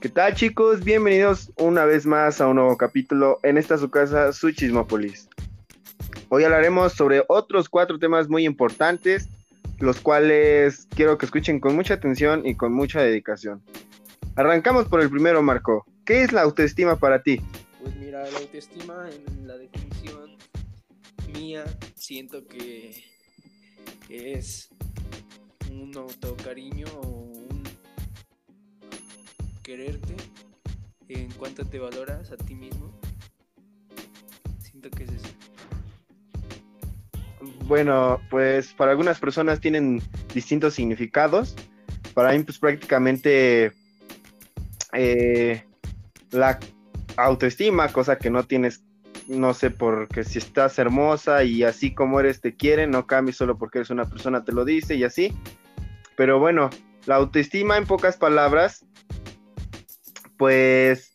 ¿Qué tal chicos? Bienvenidos una vez más a un nuevo capítulo en esta su casa, su Chismópolis. Hoy hablaremos sobre otros cuatro temas muy importantes, los cuales quiero que escuchen con mucha atención y con mucha dedicación. Arrancamos por el primero, Marco. ¿Qué es la autoestima para ti? Pues mira, la autoestima en la definición mía siento que es un autocariño o quererte en cuanto te valoras a ti mismo. Siento que es eso. Bueno, pues para algunas personas tienen distintos significados. Para mí, pues prácticamente eh, la autoestima, cosa que no tienes, no sé, porque si estás hermosa y así como eres te quieren, no cambies solo porque eres una persona, te lo dice y así. Pero bueno, la autoestima en pocas palabras, pues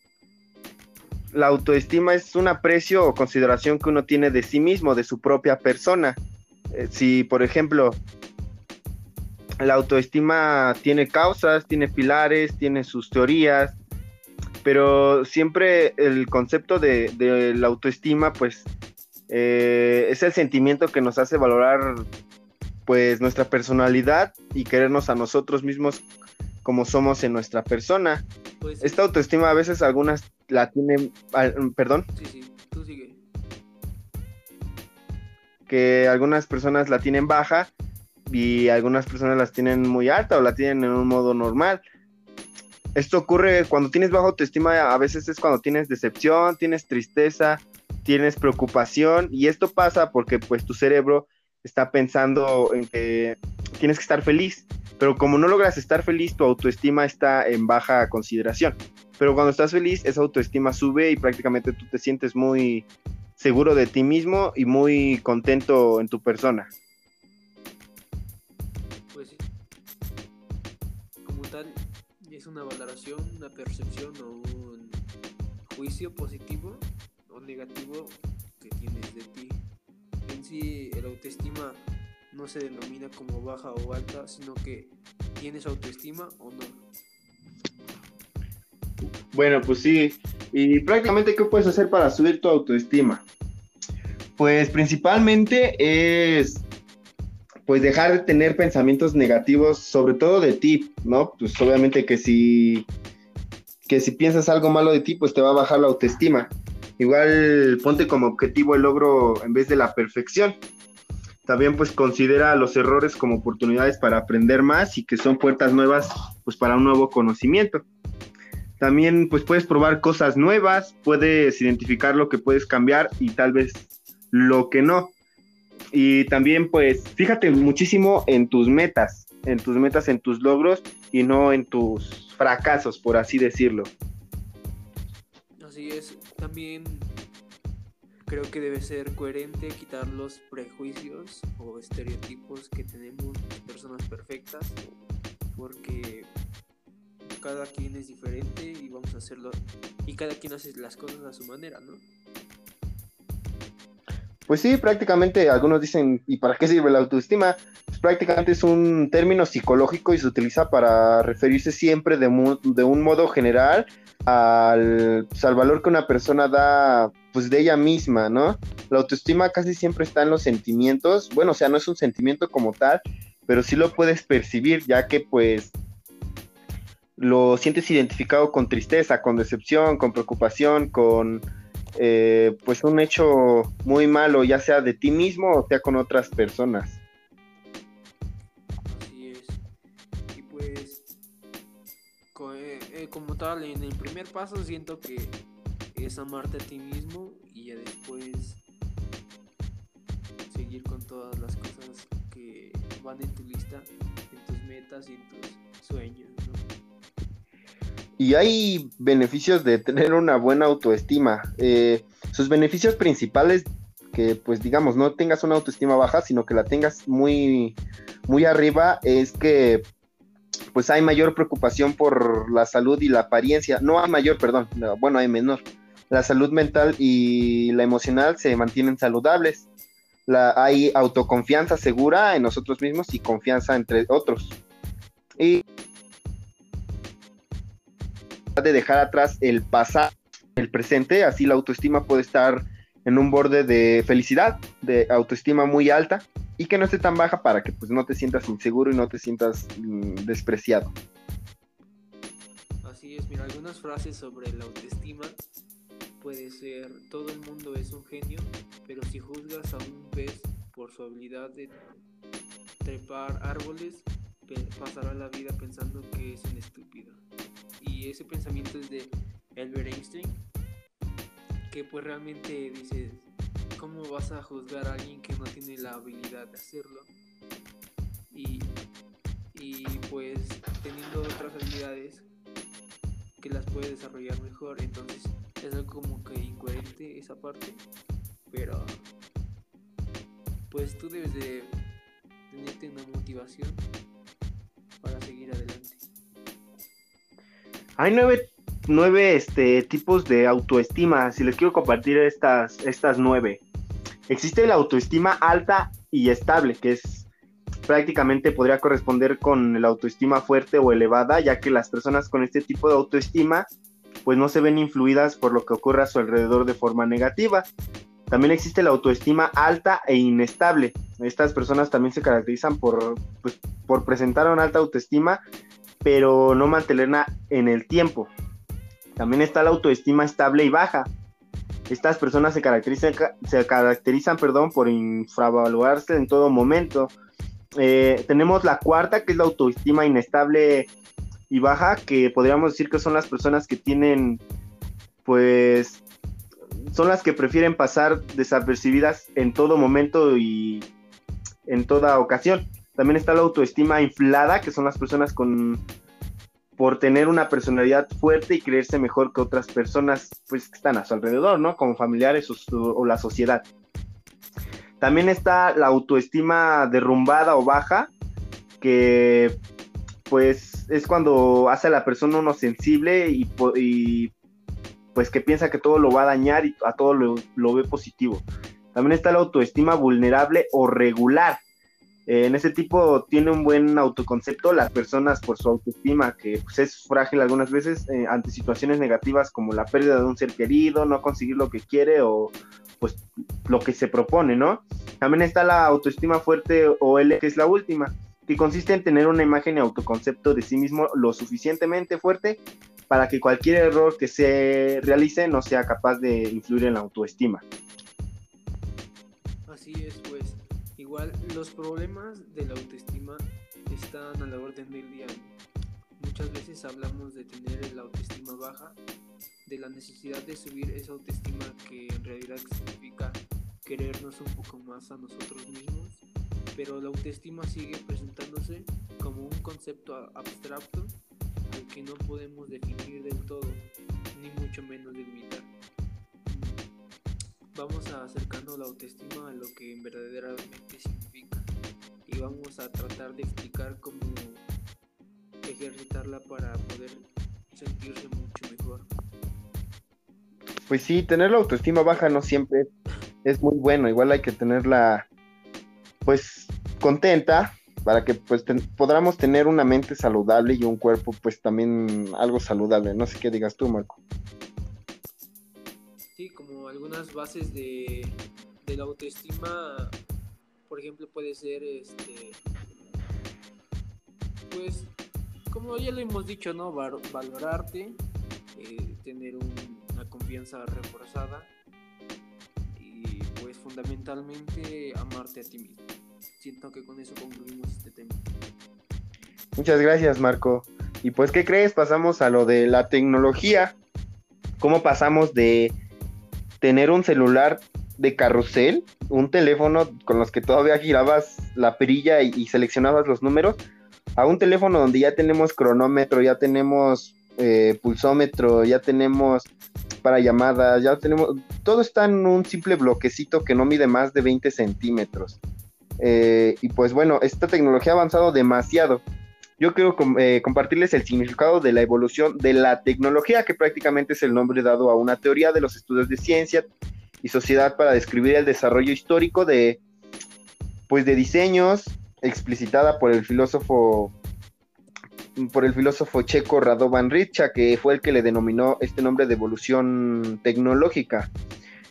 la autoestima es un aprecio o consideración que uno tiene de sí mismo, de su propia persona. Eh, si, por ejemplo, la autoestima tiene causas, tiene pilares, tiene sus teorías, pero siempre el concepto de, la autoestima, pues, eh, es el sentimiento que nos hace valorar, pues, nuestra personalidad y querernos a nosotros mismos como somos en nuestra persona. Pues, Esta autoestima a veces algunas la tienen, al- perdón, sí, sí, tú sigue. que algunas personas la tienen baja y algunas personas las tienen muy alta o la tienen en un modo normal. Esto ocurre cuando tienes baja autoestima, a veces es cuando tienes decepción, tienes tristeza, tienes preocupación y esto pasa porque pues tu cerebro está pensando en que tienes que estar feliz, pero como no logras estar feliz, tu autoestima está en baja consideración. Pero cuando estás feliz, esa autoestima sube y prácticamente tú te sientes muy seguro de ti mismo y muy contento en tu persona. Pues sí. Como tal, es una valoración, una percepción o un juicio positivo o negativo que tienes de ti. En sí, el autoestima no se denomina como baja o alta, sino que tienes autoestima o no. Bueno, pues sí. Y prácticamente, ¿qué puedes hacer para subir tu autoestima? Pues principalmente es pues dejar de tener pensamientos negativos, sobre todo de ti, ¿no? Pues obviamente que si que si piensas algo malo de ti, pues te va a bajar la autoestima. Igual ponte como objetivo el logro en vez de la perfección. También pues considera los errores como oportunidades para aprender más y que son puertas nuevas pues para un nuevo conocimiento. También pues puedes probar cosas nuevas, puedes identificar lo que puedes cambiar y tal vez lo que no. Y también pues fíjate muchísimo en tus metas, en tus metas, en tus logros y no en tus fracasos, por así decirlo. Así es, también creo que debe ser coherente quitar los prejuicios o estereotipos que tenemos de personas perfectas, porque cada quien es diferente y vamos a hacerlo, y cada quien hace las cosas a su manera, ¿no? Pues sí, prácticamente algunos dicen, ¿y para qué sirve la autoestima? Pues prácticamente es un término psicológico y se utiliza para referirse siempre de, de un modo general al, pues, al valor que una persona da pues de ella misma, ¿no? La autoestima casi siempre está en los sentimientos, bueno, o sea, no es un sentimiento como tal, pero sí lo puedes percibir, ya que pues lo sientes identificado con tristeza, con decepción, con preocupación, con eh, pues un hecho muy malo, ya sea de ti mismo o sea con otras personas. Así es. Y pues, eh, eh, como tal, en el primer paso siento que es amarte a ti mismo y ya después seguir con todas las cosas que van en tu lista, en tus metas y en tus sueños. Y hay beneficios de tener una buena autoestima. Eh, sus beneficios principales, que pues digamos, no tengas una autoestima baja, sino que la tengas muy, muy arriba, es que pues hay mayor preocupación por la salud y la apariencia. No hay mayor, perdón, no, bueno, hay menor. La salud mental y la emocional se mantienen saludables. La, hay autoconfianza segura en nosotros mismos y confianza entre otros. Y de dejar atrás el pasado, el presente, así la autoestima puede estar en un borde de felicidad, de autoestima muy alta y que no esté tan baja para que pues no te sientas inseguro y no te sientas mm, despreciado. Así es, mira, algunas frases sobre la autoestima puede ser todo el mundo es un genio, pero si juzgas a un pez por su habilidad de trepar árboles, pasará la vida pensando que es un estúpido. Y ese pensamiento es de Albert Einstein, que pues realmente dices, ¿cómo vas a juzgar a alguien que no tiene la habilidad de hacerlo? Y, pues teniendo otras habilidades que las puede desarrollar mejor, entonces es como que incoherente esa parte, pero pues tú debes de tenerte una motivación para seguir adelante. Hay nueve nueve este, tipos de autoestima. Si les quiero compartir estas, estas nueve. Existe la autoestima alta y estable, que es prácticamente podría corresponder con la autoestima fuerte o elevada, ya que las personas con este tipo de autoestima pues no se ven influidas por lo que ocurre a su alrededor de forma negativa. También existe la autoestima alta e inestable. Estas personas también se caracterizan por, pues, por presentar una alta autoestima, pero no mantenerla en el tiempo. También está la autoestima estable y baja. Estas personas se caracterizan, se caracterizan perdón, por infravalorarse en todo momento. Eh, tenemos la cuarta, que es la autoestima inestable y baja, que podríamos decir que son las personas que tienen, pues, son las que prefieren pasar desapercibidas en todo momento y en toda ocasión. También está la autoestima inflada, que son las personas con por tener una personalidad fuerte y creerse mejor que otras personas pues, que están a su alrededor, ¿no? Como familiares o, la sociedad. También está la autoestima derrumbada o baja, que pues es cuando hace a la persona uno sensible y, pues que piensa que todo lo va a dañar y a todo lo, ve positivo. También está la autoestima vulnerable o regular, eh, en ese tipo tiene un buen autoconcepto las personas por su autoestima, que pues, es frágil algunas veces eh, ante situaciones negativas como la pérdida de un ser querido, no conseguir lo que quiere o pues lo que se propone, ¿no? También está la autoestima fuerte o L, que es la última, que consiste en tener una imagen y autoconcepto de sí mismo lo suficientemente fuerte para que cualquier error que se realice no sea capaz de influir en la autoestima. Así es, pues Igual los problemas de la autoestima están a la orden del día. Muchas veces hablamos de tener la autoestima baja, de la necesidad de subir esa autoestima que en realidad significa querernos un poco más a nosotros mismos, pero la autoestima sigue presentándose como un concepto abstracto al que no podemos definir del todo, ni mucho menos delimitar vamos acercando la autoestima a lo que verdaderamente significa y vamos a tratar de explicar cómo ejercitarla para poder sentirse mucho mejor. Pues sí, tener la autoestima baja no siempre es muy bueno, igual hay que tenerla pues contenta para que pues podamos tener una mente saludable y un cuerpo pues también algo saludable, no sé qué digas tú Marco algunas bases de, de la autoestima, por ejemplo, puede ser este pues como ya lo hemos dicho, ¿no? valorarte, eh, tener una confianza reforzada y pues fundamentalmente amarte a ti mismo. Siento que con eso concluimos este tema. Muchas gracias, Marco. Y pues, ¿qué crees? Pasamos a lo de la tecnología. ¿Cómo pasamos de tener un celular de carrusel, un teléfono con los que todavía girabas la perilla y, seleccionabas los números, a un teléfono donde ya tenemos cronómetro, ya tenemos eh, pulsómetro, ya tenemos para llamadas, ya tenemos, todo está en un simple bloquecito que no mide más de 20 centímetros. Eh, y pues bueno, esta tecnología ha avanzado demasiado yo quiero eh, compartirles el significado de la evolución de la tecnología, que prácticamente es el nombre dado a una teoría de los estudios de ciencia y sociedad para describir el desarrollo histórico de, pues, de diseños explicitada por el filósofo por el filósofo checo Radovan Ritcha, que fue el que le denominó este nombre de evolución tecnológica.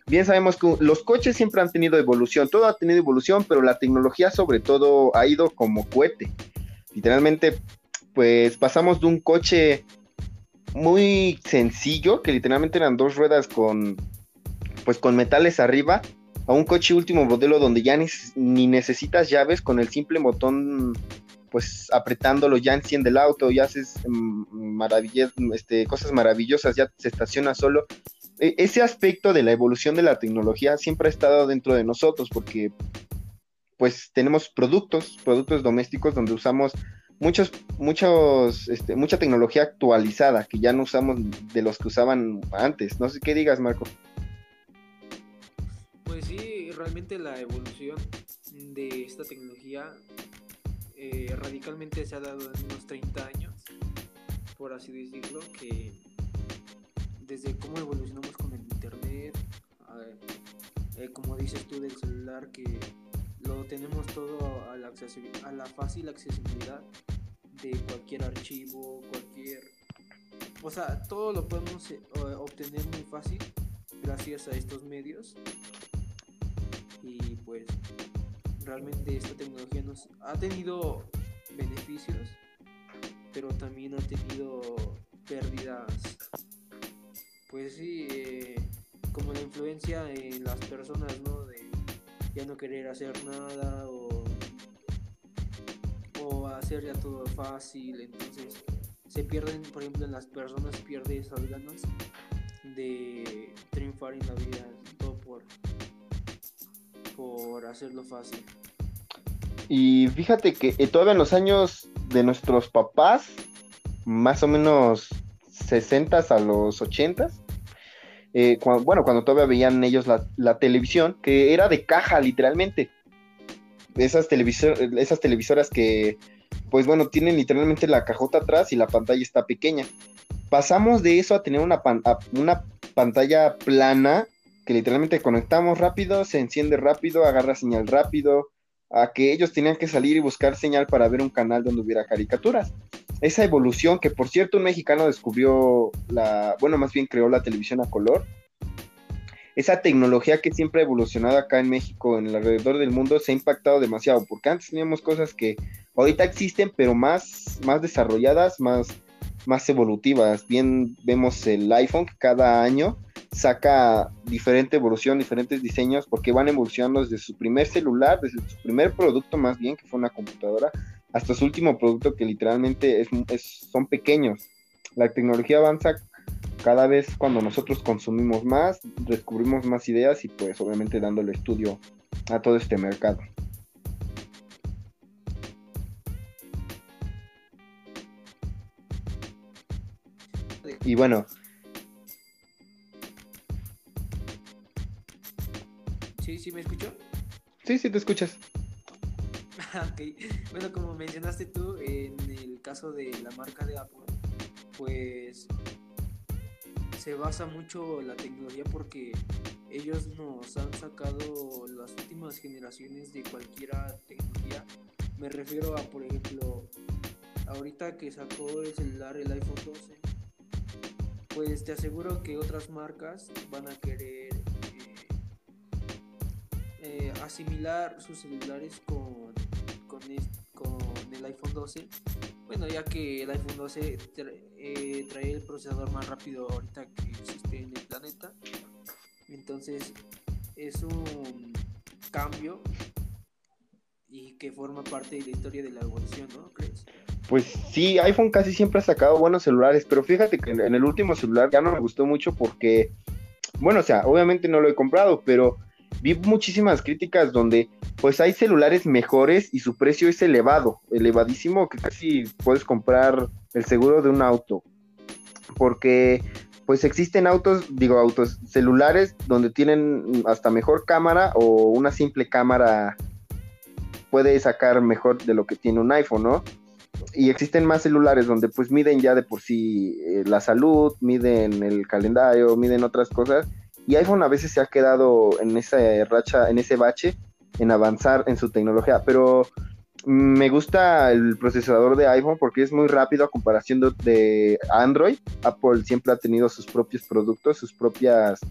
Bien sabemos que los coches siempre han tenido evolución, todo ha tenido evolución, pero la tecnología sobre todo ha ido como cohete. Literalmente, pues pasamos de un coche muy sencillo, que literalmente eran dos ruedas con, pues con metales arriba, a un coche último modelo donde ya ni, ni necesitas llaves, con el simple botón pues apretándolo ya enciende el auto, ya haces mm, este, cosas maravillosas, ya se estaciona solo. E, ese aspecto de la evolución de la tecnología siempre ha estado dentro de nosotros porque pues tenemos productos, productos domésticos donde usamos muchos, muchos, este, mucha tecnología actualizada que ya no usamos de los que usaban antes. No sé qué digas, Marco. Pues sí, realmente la evolución de esta tecnología eh, radicalmente se ha dado en unos 30 años, por así decirlo, que desde cómo evolucionamos con el internet, eh, como dices tú del celular, que lo tenemos todo a la, fácil accesibilidad de cualquier archivo, cualquier... O sea, todo lo podemos eh, obtener muy fácil gracias a estos medios. Y pues realmente esta tecnología nos ha tenido beneficios, pero también ha tenido pérdidas. Pues sí, eh, como la influencia en las personas, ¿no? De ya no querer hacer nada o, o hacer ya todo fácil, entonces se pierden, por ejemplo, en las personas pierde esas ganas de triunfar en la vida, todo por por hacerlo fácil. Y fíjate que eh, todavía en los años de nuestros papás, más o menos 60 a los 80, eh, bueno, cuando todavía veían ellos la, televisión, que era de caja literalmente. Esas, esas televisoras que, pues bueno, tienen literalmente la cajota atrás y la pantalla está pequeña. Pasamos de eso a tener una, una pantalla plana que literalmente conectamos rápido, se enciende rápido, agarra señal rápido, a que ellos tenían que salir y buscar señal para ver un canal donde hubiera caricaturas. Esa evolución que por cierto un mexicano descubrió la, bueno, más bien creó la televisión a color. Esa tecnología que siempre ha evolucionado acá en México, en el alrededor del mundo, se ha impactado demasiado, porque antes teníamos cosas que ahorita existen, pero más, más desarrolladas, más, más evolutivas. Bien vemos el iPhone que cada año saca diferente evolución, diferentes diseños, porque van evolucionando desde su primer celular, desde su primer producto más bien, que fue una computadora, hasta su último producto que literalmente es, son pequeños. La tecnología avanza cada vez cuando nosotros consumimos más, descubrimos más ideas y pues obviamente dándole estudio a todo este mercado. Y bueno, ¿Sí, sí me escuchó? Sí, sí te escuchas. ok. Bueno, como mencionaste tú, en el caso de la marca de Apple, pues se basa mucho la tecnología porque ellos nos han sacado las últimas generaciones de cualquier tecnología. Me refiero a, por ejemplo, ahorita que sacó el celular el iPhone 12, pues te aseguro que otras marcas van a querer eh, asimilar sus celulares con, con, el iPhone 12. Bueno, ya que el iPhone 12 eh, trae el procesador más rápido ahorita que existe en el planeta. Entonces es un cambio y que forma parte de la historia de la evolución, ¿no crees? Pues sí, iPhone casi siempre ha sacado buenos celulares, pero fíjate que en el último celular ya no me gustó mucho porque, bueno, o sea, obviamente no lo he comprado, pero vi muchísimas críticas donde pues hay celulares mejores y su precio es elevado, elevadísimo, que casi puedes comprar el seguro de un auto. Porque pues existen autos, digo autos, celulares donde tienen hasta mejor cámara o una simple cámara puede sacar mejor de lo que tiene un iPhone, ¿no? Y existen más celulares donde pues miden ya de por sí eh, la salud, miden el calendario, miden otras cosas y iPhone a veces se ha quedado en esa racha, en ese bache, en avanzar en su tecnología. Pero Me gusta el procesador de iPhone porque es muy rápido a comparación de, Android. Apple siempre ha tenido sus propios productos, sus propias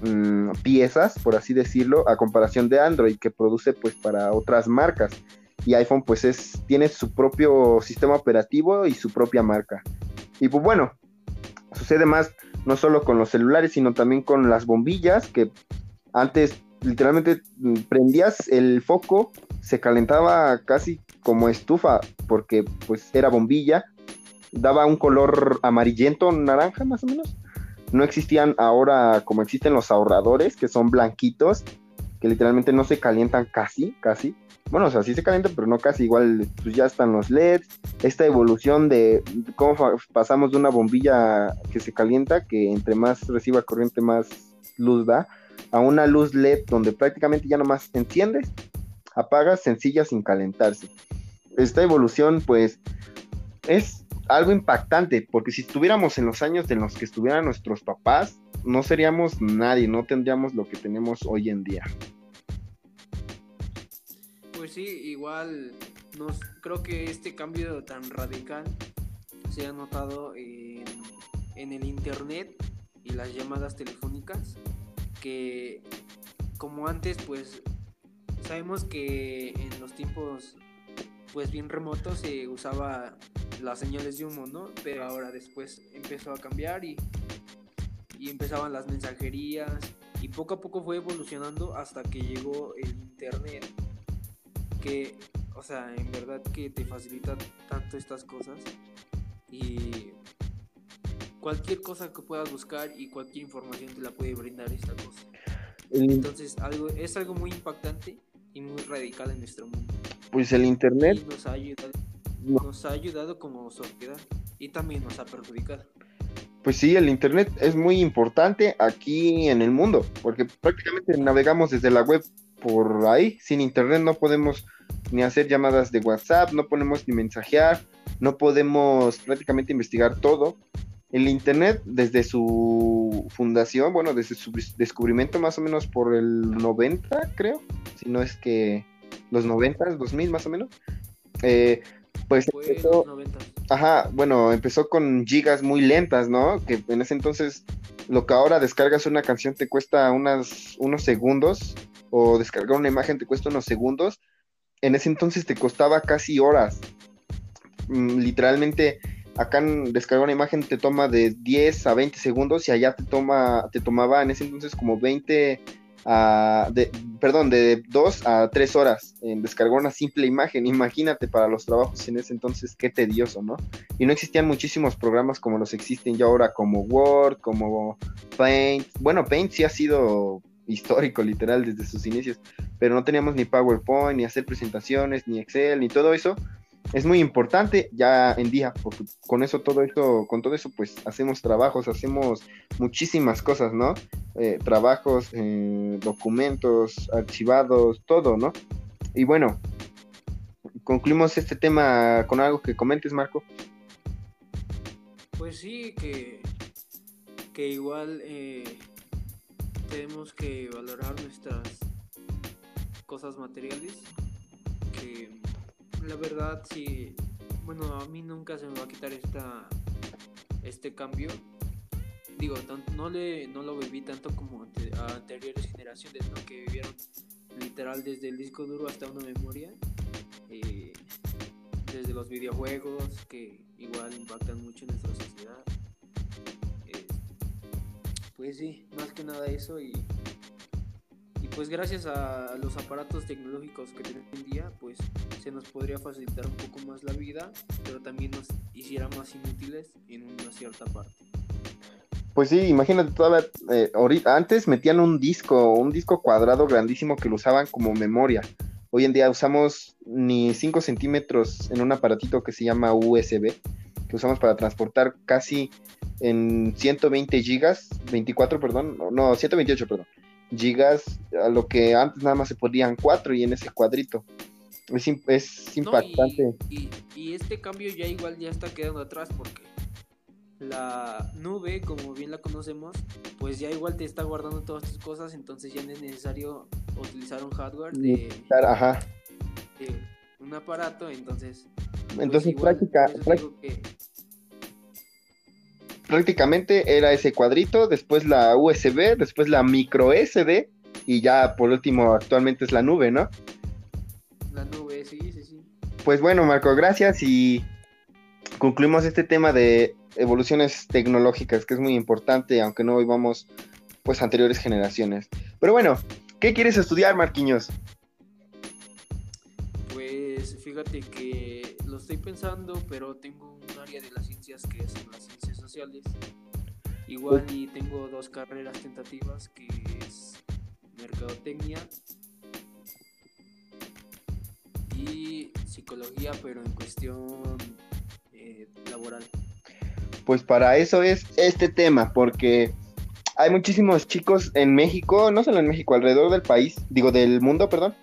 mm, piezas, por así decirlo, a comparación de Android que produce pues para otras marcas. Y iPhone pues es, tiene su propio sistema operativo y su propia marca. Y pues bueno, sucede más no solo con los celulares, sino también con las bombillas que antes literalmente mm, prendías el foco, se calentaba casi como estufa, porque pues era bombilla, daba un color amarillento, naranja más o menos. No existían ahora como existen los ahorradores, que son blanquitos, que literalmente no se calientan casi, casi. Bueno, o sea, sí se calientan, pero no casi igual, pues ya están los LEDs. Esta evolución de cómo pasamos de una bombilla que se calienta, que entre más reciba corriente, más luz da, a una luz LED donde prácticamente ya nomás enciendes, apagas sencilla sin calentarse. Esta evolución pues es algo impactante porque si estuviéramos en los años en los que estuvieran nuestros papás, no seríamos nadie, no tendríamos lo que tenemos hoy en día. Pues sí, igual nos, creo que este cambio tan radical se ha notado en, en el internet y las llamadas telefónicas que como antes pues sabemos que en los tiempos pues bien remotos se usaba las señales de humo, ¿no? Pero ahora después empezó a cambiar y, y empezaban las mensajerías y poco a poco fue evolucionando hasta que llegó el internet que o sea en verdad que te facilita tanto estas cosas y cualquier cosa que puedas buscar y cualquier información te la puede brindar esta cosa. Entonces algo, es algo muy impactante y muy radical en nuestro mundo. Pues el Internet nos ha ayudado, nos ha ayudado como sociedad y también nos ha perjudicado. Pues sí, el Internet es muy importante aquí en el mundo, porque prácticamente navegamos desde la web por ahí. Sin Internet no podemos ni hacer llamadas de WhatsApp, no podemos ni mensajear, no podemos prácticamente investigar todo el Internet desde su fundación, bueno, desde su descubrimiento más o menos por el 90, creo, si no es que los 90, 2000 más o menos, eh, pues empezó, ajá, bueno, empezó con gigas muy lentas, ¿no? Que en ese entonces lo que ahora descargas una canción te cuesta unas, unos segundos o descargar una imagen te cuesta unos segundos, en ese entonces te costaba casi horas. Mm, literalmente acá en descargar una imagen te toma de 10 a 20 segundos y allá te toma te tomaba en ese entonces como 20 a de, perdón, de 2 a 3 horas en descargar una simple imagen. Imagínate para los trabajos en ese entonces qué tedioso, ¿no? Y no existían muchísimos programas como los existen ya ahora como Word, como Paint. Bueno, Paint sí ha sido histórico literal desde sus inicios, pero no teníamos ni PowerPoint, ni hacer presentaciones, ni Excel, ni todo eso es muy importante ya en día, porque con eso, todo eso, con todo eso, pues hacemos trabajos, hacemos muchísimas cosas, ¿no? Eh, trabajos, eh, documentos, archivados, todo, ¿no? Y bueno, concluimos este tema con algo que comentes, Marco. Pues sí, que, que igual eh, tenemos que valorar nuestras cosas materiales, que la verdad sí, bueno, a mí nunca se me va a quitar esta, este cambio. Digo, no, le, no lo viví tanto como a anteriores generaciones, ¿no? Que vivieron literal desde el disco duro hasta una memoria. Eh, desde los videojuegos, que igual impactan mucho en nuestra sociedad. pues sí, más que nada eso y pues gracias a los aparatos tecnológicos que tenemos hoy en día, pues se nos podría facilitar un poco más la vida, pero también nos hiciera más inútiles en una cierta parte. Pues sí, imagínate todavía, eh, ahorita, antes metían un disco, un disco cuadrado grandísimo que lo usaban como memoria. Hoy en día usamos ni 5 centímetros en un aparatito que se llama USB, que usamos para transportar casi en 120 gigas, 24, perdón, no, 128, perdón, gigas, a lo que antes nada más se podían cuatro y en ese cuadrito. Es, es impactante. y, este cambio ya igual ya está quedando atrás porque la nube, como bien la conocemos, pues ya igual te está guardando todas tus cosas, entonces ya no es necesario utilizar un hardware de, Ajá. un aparato, entonces... pues entonces práctica, prácticamente era ese cuadrito, después la USB, después la micro SD y ya por último actualmente es la nube, ¿no? La nube, sí, sí, sí. Pues bueno, Marco, gracias y concluimos este tema de evoluciones tecnológicas, que es muy importante, aunque no vivamos pues anteriores generaciones. Pero bueno, ¿qué quieres estudiar, Marquiños? Pues fíjate que estoy pensando, pero tengo un área de las ciencias que son las ciencias sociales. Igual y tengo dos carreras tentativas que es mercadotecnia y psicología, pero en cuestión eh, laboral pues para eso es este tema, porque hay muchísimos chicos en México, no solo en México, alrededor del país, digo del mundo, perdón,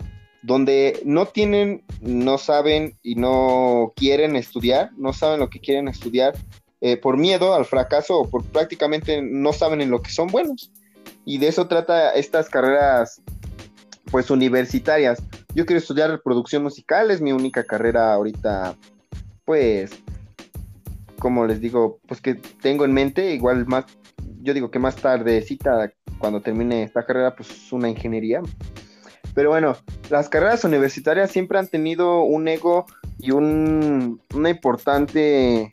donde no tienen, no saben y no quieren estudiar, no saben lo que quieren estudiar eh, por miedo al fracaso o por prácticamente no saben en lo que son buenos. Y de eso trata estas carreras pues universitarias. Yo quiero estudiar producción musical, es mi única carrera ahorita pues como les digo, pues que tengo en mente, igual más, yo digo que más tardecita, cuando termine esta carrera, pues una ingeniería. Pero bueno, las carreras universitarias siempre han tenido un ego y un, una importante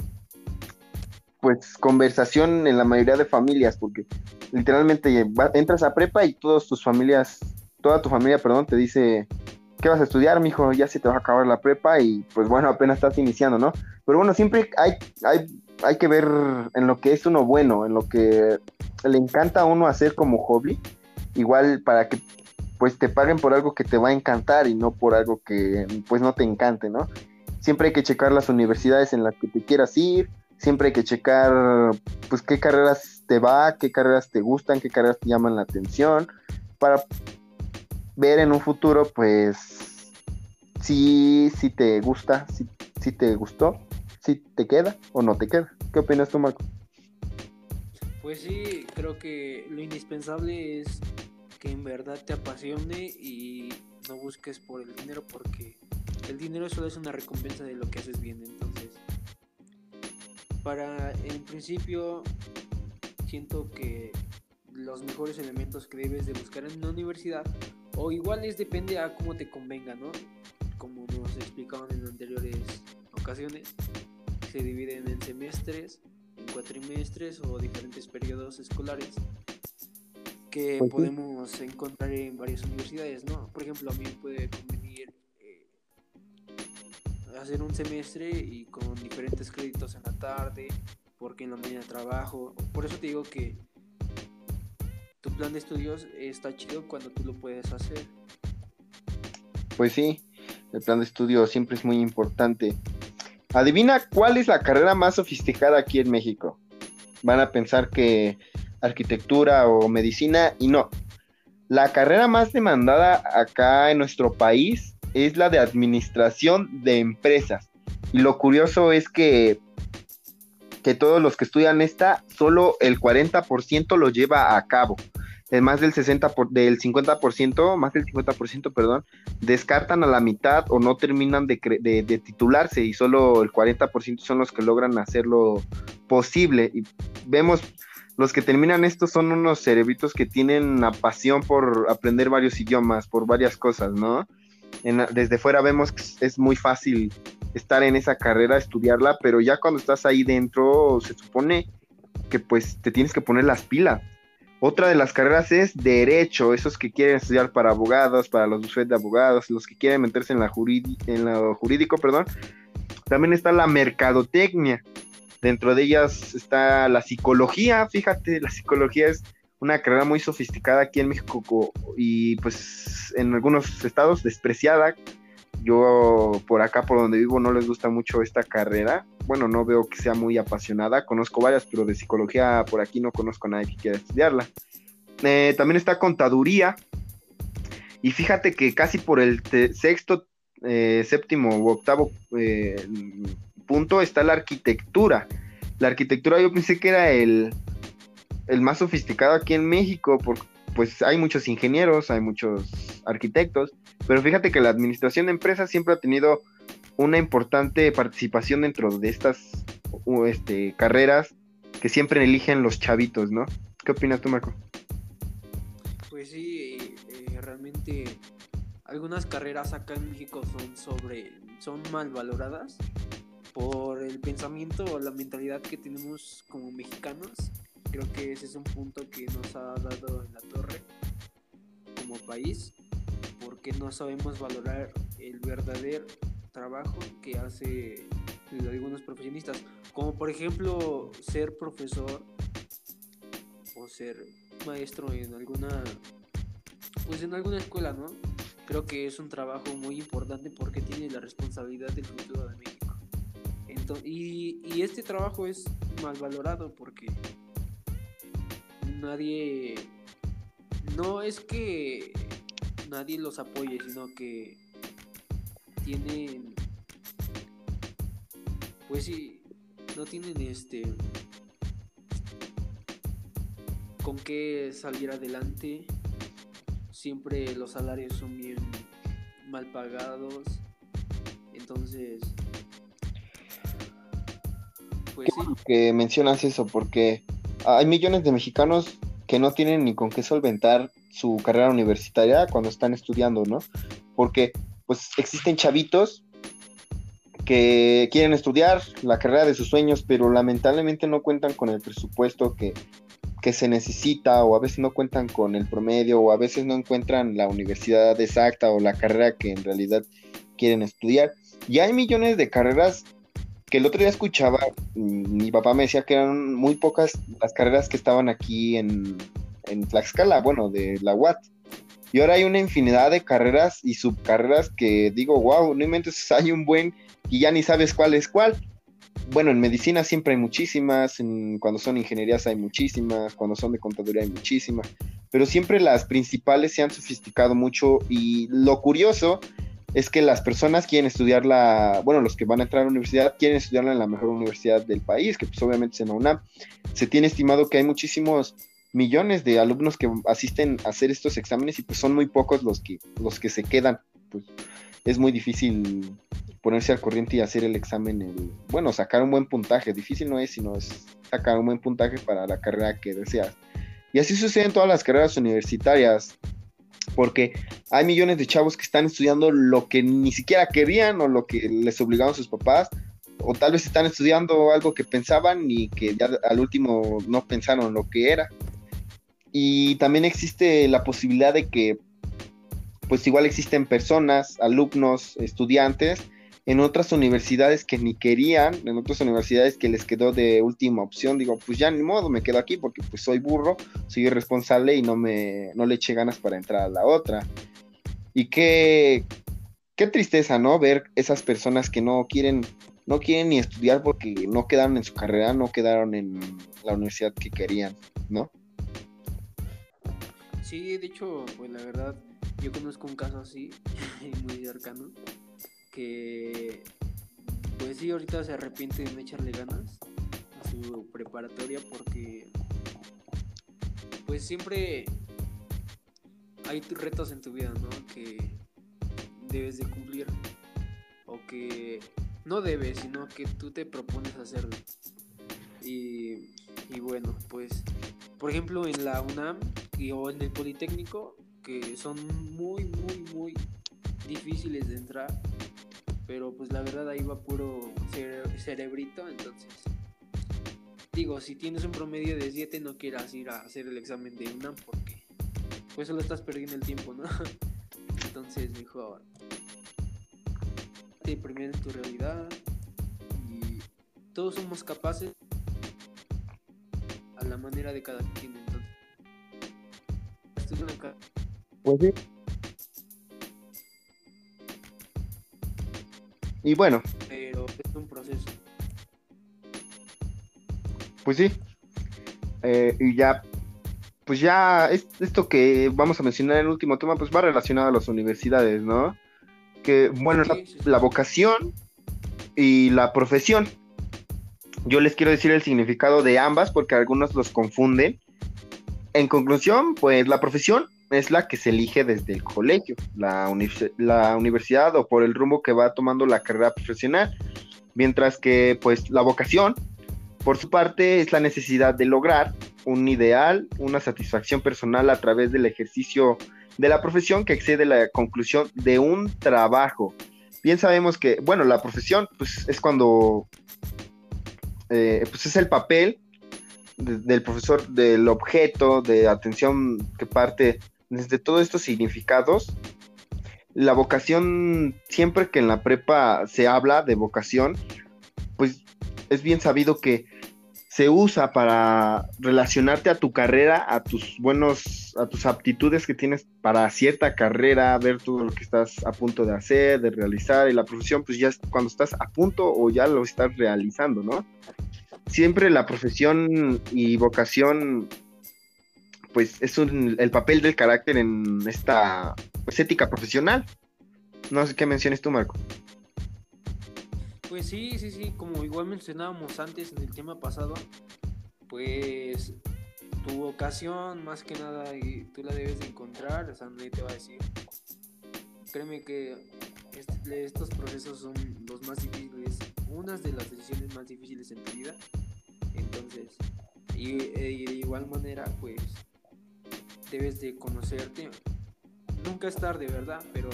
pues conversación en la mayoría de familias, porque literalmente entras a prepa y todas tus familias, toda tu familia, perdón, te dice, ¿qué vas a estudiar, mijo? Ya se te va a acabar la prepa y pues bueno, apenas estás iniciando, ¿no? Pero bueno, siempre hay, hay, hay que ver en lo que es uno bueno, en lo que le encanta a uno hacer como hobby, igual para que pues te paguen por algo que te va a encantar y no por algo que pues no te encante, ¿no? Siempre hay que checar las universidades en las que te quieras ir, siempre hay que checar pues qué carreras te va, qué carreras te gustan, qué carreras te llaman la atención, para ver en un futuro pues si, si te gusta, si, si te gustó si te queda o no te queda. ¿Qué opinas tú, Marco? Pues sí, creo que lo indispensable es que en verdad te apasione y no busques por el dinero porque el dinero solo es una recompensa de lo que haces bien. Entonces, para en principio, siento que los mejores elementos que debes de buscar en una universidad, o igual es depende a cómo te convenga, ¿no? Como nos explicaban en anteriores ocasiones, se dividen en semestres, en cuatrimestres o diferentes periodos escolares que pues podemos encontrar en varias universidades, ¿no? Por ejemplo, a mí me puede convenir eh, hacer un semestre y con diferentes créditos en la tarde, porque en la mañana trabajo. Por eso te digo que tu plan de estudios está chido cuando tú lo puedes hacer. Pues sí, el plan de estudio siempre es muy importante. Adivina cuál es la carrera más sofisticada aquí en México. Van a pensar que arquitectura o medicina y no. La carrera más demandada acá en nuestro país es la de administración de empresas. Y lo curioso es que, que todos los que estudian esta, solo el 40% lo lleva a cabo más del 60 por, del 50%, más del 50%, perdón, descartan a la mitad o no terminan de, de, titularse y solo el 40% son los que logran hacerlo posible. Y vemos, los que terminan esto son unos cerebritos que tienen una pasión por aprender varios idiomas, por varias cosas, ¿no? desde fuera vemos que es muy fácil estar en esa carrera, estudiarla, pero ya cuando estás ahí dentro se supone que pues te tienes que poner las pilas otra de las carreras es derecho, esos que quieren estudiar para abogados, para los bufetes de abogados, los que quieren meterse en, la en lo jurídico, perdón. También está la mercadotecnia. Dentro de ellas está la psicología, fíjate, la psicología es una carrera muy sofisticada aquí en México y pues en algunos estados despreciada. Yo por acá, por donde vivo, no les gusta mucho esta carrera bueno, no veo que sea muy apasionada. Conozco varias, pero de psicología por aquí no conozco a nadie que quiera estudiarla. Eh, también está contaduría. Y fíjate que casi por el sexto, eh, séptimo u octavo eh, está la arquitectura. La arquitectura yo pensé que era el, el más sofisticado aquí en México, porque pues hay muchos ingenieros, hay muchos arquitectos, pero fíjate que la administración de empresas siempre ha tenido una importante participación dentro de estas este, carreras que siempre eligen los chavitos, ¿no? ¿Qué opinas tú, Marco? Pues sí, eh, realmente algunas carreras acá en México son sobre son mal valoradas por el pensamiento o la mentalidad que tenemos como mexicanos. Creo que ese es un punto que nos ha dado en la torre como país, porque no sabemos valorar el verdadero trabajo que hace algunos profesionistas, como por ejemplo ser profesor o ser maestro en alguna pues en alguna escuela, ¿no? Creo que es un trabajo muy importante porque tiene la responsabilidad del futuro de y, este trabajo es mal valorado porque nadie, no es que nadie los apoye, sino que tienen, pues sí, no tienen este, con qué salir adelante. Siempre los salarios son bien mal pagados. Entonces, pues que mencionas eso, porque hay millones de mexicanos que no tienen ni con qué solventar su carrera universitaria cuando están estudiando, ¿no? Porque pues existen chavitos que quieren estudiar la carrera de sus sueños, pero lamentablemente no cuentan con el presupuesto que, que se necesita o a veces no cuentan con el promedio o a veces no encuentran la universidad exacta o la carrera que en realidad quieren estudiar. Y hay millones de carreras que el otro día escuchaba, mm, mi papá me decía que eran muy pocas las carreras que estaban aquí en, en Tlaxcala, bueno, de la UAT. Y ahora hay una infinidad de carreras y subcarreras que digo, wow, no inventes, hay un buen y ya ni sabes cuál es cuál. Bueno, en medicina siempre hay muchísimas, cuando son ingenierías hay muchísimas, cuando son de contaduría hay muchísimas, pero siempre las principales se han sofisticado mucho y lo curioso es que las personas quieren estudiarla, bueno, los que van a entrar a la universidad quieren estudiarla en la mejor universidad del país, que pues obviamente es en la UNAM. Se tiene estimado que hay muchísimos millones de alumnos que asisten a hacer estos exámenes y pues son muy pocos los que, los que se quedan. Pues es muy difícil ponerse al corriente y hacer el examen, bueno, sacar un buen puntaje. Difícil no es, sino es sacar un buen puntaje para la carrera que deseas. Y así sucede en todas las carreras universitarias porque hay millones de chavos que están estudiando lo que ni siquiera querían o lo que les obligaban sus papás, o tal vez están estudiando algo que pensaban y que ya al último no pensaron lo que era. Y también existe la posibilidad de que, pues igual existen personas, alumnos, estudiantes, en otras universidades que ni querían, en otras universidades que les quedó de última opción, digo, pues ya ni modo, me quedo aquí porque pues soy burro, soy irresponsable y no me no le eché ganas para entrar a la otra. Y qué qué tristeza, ¿no? Ver esas personas que no quieren no quieren ni estudiar porque no quedaron en su carrera, no quedaron en la universidad que querían, ¿no? Sí, de hecho, pues la verdad, yo conozco un caso así, muy cercano, que pues sí, ahorita se arrepiente de no echarle ganas a su preparatoria porque pues siempre hay retos en tu vida, ¿no? Que debes de cumplir o que no debes, sino que tú te propones hacerlo. Y, y bueno, pues por ejemplo en la UNAM o en el Politécnico, que son muy, muy, muy difíciles de entrar, pero pues la verdad ahí va puro cerebrito, entonces digo, si tienes un promedio de 7 no quieras ir a hacer el examen de UNAM porque pues solo estás perdiendo el tiempo, ¿no? Entonces mejor te primero tu realidad y todos somos capaces a la manera de cada quien entonces. Pues sí. Y bueno. Pero es un proceso. Pues sí. Eh, y ya, pues ya esto que vamos a mencionar en el último tema, pues va relacionado a las universidades, ¿no? Que, bueno, la, vocación y la profesión. Yo les quiero decir el significado de ambas porque algunos los confunden. En conclusión, pues la profesión es la que se elige desde el colegio, la, la universidad o por el rumbo que va tomando la carrera profesional, mientras que pues la vocación, por su parte, es la necesidad de lograr un ideal, una satisfacción personal a través del ejercicio de la profesión que excede la conclusión de un trabajo. Bien sabemos que, bueno, la profesión pues es cuando, eh, pues es el papel del profesor, del objeto, de atención que parte desde todos estos significados. La vocación, siempre que en la prepa se habla de vocación, pues es bien sabido que se usa para relacionarte a tu carrera, a tus buenos, a tus aptitudes que tienes para cierta carrera, ver todo lo que estás a punto de hacer, de realizar, y la profesión, pues ya cuando estás a punto o ya lo estás realizando, ¿no? Siempre la profesión y vocación, pues es el papel del carácter en esta pues, ética profesional. No sé qué menciones tú, Marco. Pues sí, sí, sí, como igual mencionábamos antes en el tema pasado, pues tu vocación más que nada tú la debes de encontrar, o sea, nadie te va a decir. Créeme que estos procesos son los más difíciles, unas de las decisiones más difíciles en tu vida. Entonces, y, y de igual manera, pues debes de conocerte. Nunca es tarde, ¿verdad? Pero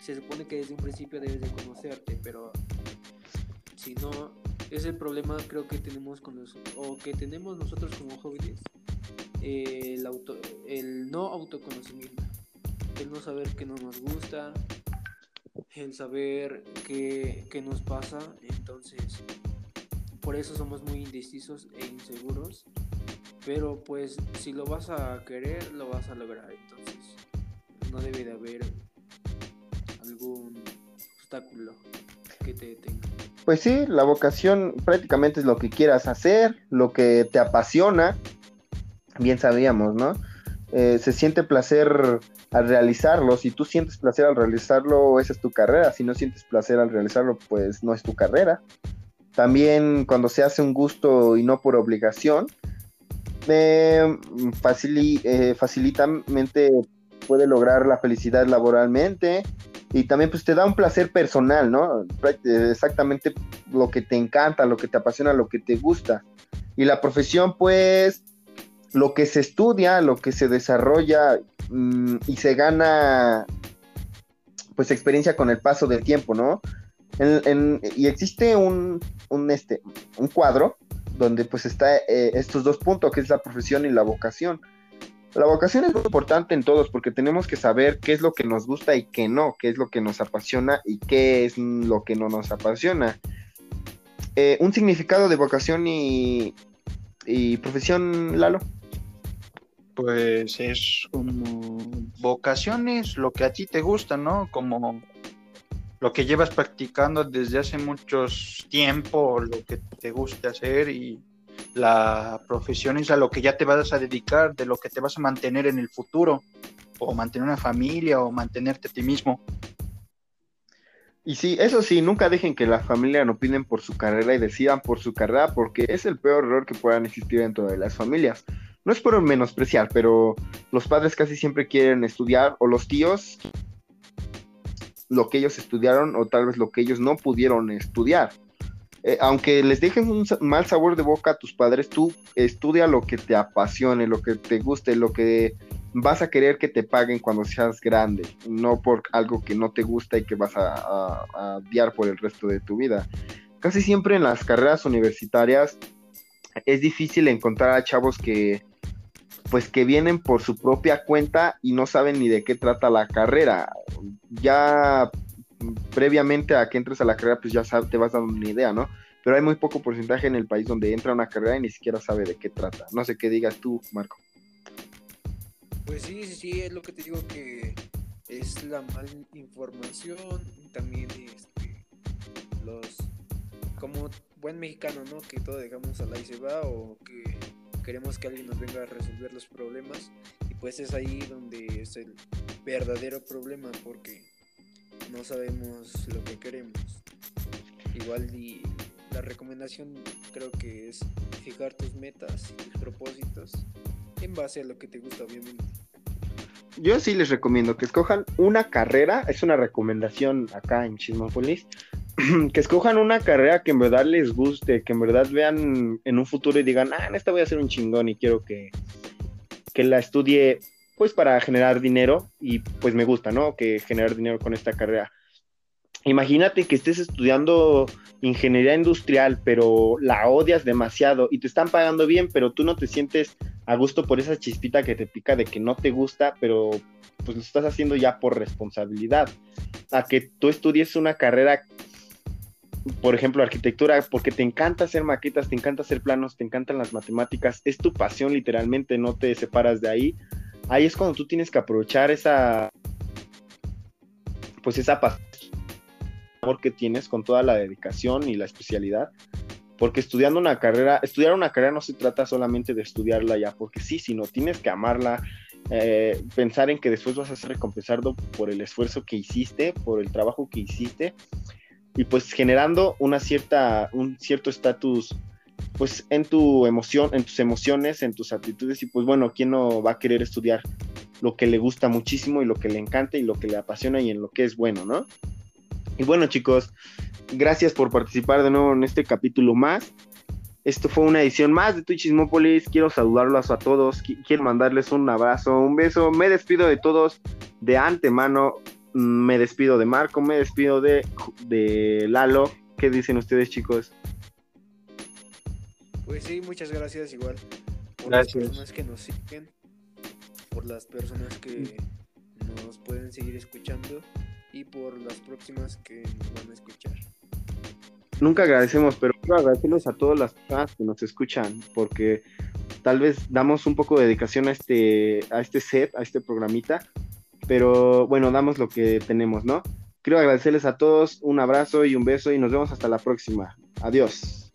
se supone que desde un principio debes de conocerte, pero si no, es el problema creo que tenemos con los, o que tenemos nosotros como jóvenes, el, auto, el no autoconocimiento, el no saber qué no nos gusta, el saber qué, qué nos pasa, entonces por eso somos muy indecisos e inseguros, pero pues si lo vas a querer, lo vas a lograr, entonces no debe de haber algún obstáculo que te detenga. Pues sí, la vocación prácticamente es lo que quieras hacer, lo que te apasiona. Bien sabíamos, ¿no? Eh, se siente placer al realizarlo. Si tú sientes placer al realizarlo, esa es tu carrera. Si no sientes placer al realizarlo, pues no es tu carrera. También cuando se hace un gusto y no por obligación, eh, eh facilitamente puede lograr la felicidad laboralmente y también pues te da un placer personal, ¿no? Exactamente lo que te encanta, lo que te apasiona, lo que te gusta. Y la profesión pues lo que se estudia, lo que se desarrolla mm, y se gana pues experiencia con el paso del tiempo, ¿no? y existe un, un, este, un cuadro donde pues está eh, estos dos puntos, que es la profesión y la vocación. La vocación es muy importante en todos porque tenemos que saber qué es lo que nos gusta y qué no, qué es lo que nos apasiona y qué es lo que no nos apasiona. Eh, un significado de vocación y, y profesión, Lalo. Pues es como vocación es lo que a ti te gusta, ¿no? Como lo que llevas practicando desde hace muchos tiempo, lo que te gusta hacer y la profesión es a lo que ya te vas a dedicar, de lo que te vas a mantener en el futuro, o mantener una familia, o mantenerte a ti mismo. Y sí, eso sí, nunca dejen que la familia no opinen por su carrera y decidan por su carrera, porque es el peor error que puedan existir dentro de las familias. No es por menospreciar, pero los padres casi siempre quieren estudiar, o los tíos lo que ellos estudiaron, o tal vez lo que ellos no pudieron estudiar. Eh, aunque les dejen un mal sabor de boca a tus padres, tú estudia lo que te apasione, lo que te guste, lo que vas a querer que te paguen cuando seas grande, no por algo que no te gusta y que vas a, a, odiar por el resto de tu vida. Casi siempre en las carreras universitarias es difícil encontrar a chavos que pues que vienen por su propia cuenta y no saben ni de qué trata la carrera. Ya previamente a que entres a la carrera, pues ya te vas dando una idea, ¿no? Pero hay muy poco porcentaje en el país donde entra una carrera y ni siquiera sabe de qué trata. No sé qué digas tú, Marco. Pues sí, sí, sí, es lo que te digo que es la mal información, también este, los, como buen mexicano, ¿no? Que todo dejamos a la y se va o que queremos que alguien nos venga a resolver los problemas y pues es ahí donde es el verdadero problema porque no sabemos lo que queremos. Igual y la recomendación creo que es fijar tus metas y tus propósitos en base a lo que te gusta, obviamente. yo sí les recomiendo que escojan una carrera, es una recomendación acá en Chismopolis, que escojan una carrera que en verdad les guste, que en verdad vean en un futuro y digan, ah, en esta voy a ser un chingón y quiero que, que la estudie pues para generar dinero y pues me gusta, ¿no? Que generar dinero con esta carrera. Imagínate que estés estudiando ingeniería industrial, pero la odias demasiado y te están pagando bien, pero tú no te sientes a gusto por esa chispita que te pica de que no te gusta, pero pues lo estás haciendo ya por responsabilidad. A que tú estudies una carrera, por ejemplo, arquitectura, porque te encanta hacer maquetas, te encanta hacer planos, te encantan las matemáticas, es tu pasión literalmente, no te separas de ahí. Ahí es cuando tú tienes que aprovechar esa, pues esa pasión que tienes con toda la dedicación y la especialidad. Porque estudiando una carrera, estudiar una carrera no se trata solamente de estudiarla ya, porque sí, sino tienes que amarla, eh, pensar en que después vas a ser recompensado por el esfuerzo que hiciste, por el trabajo que hiciste, y pues generando una cierta, un cierto estatus, pues en tu emoción, en tus emociones, en tus actitudes, y pues bueno, ¿quién no va a querer estudiar lo que le gusta muchísimo y lo que le encanta y lo que le apasiona y en lo que es bueno, ¿no? Y bueno, chicos, gracias por participar de nuevo en este capítulo más. Esto fue una edición más de Twitchismópolis. Quiero saludarlos a todos. Quiero mandarles un abrazo, un beso. Me despido de todos de antemano. Me despido de Marco, me despido de, de Lalo. ¿Qué dicen ustedes, chicos? Pues sí, muchas gracias igual por Gracias. las personas que nos siguen, por las personas que nos pueden seguir escuchando y por las próximas que nos van a escuchar. Nunca agradecemos, pero quiero agradecerles a todas las personas que nos escuchan, porque tal vez damos un poco de dedicación a este, a este set, a este programita, pero bueno, damos lo que tenemos, ¿no? Quiero agradecerles a todos, un abrazo y un beso y nos vemos hasta la próxima. Adiós.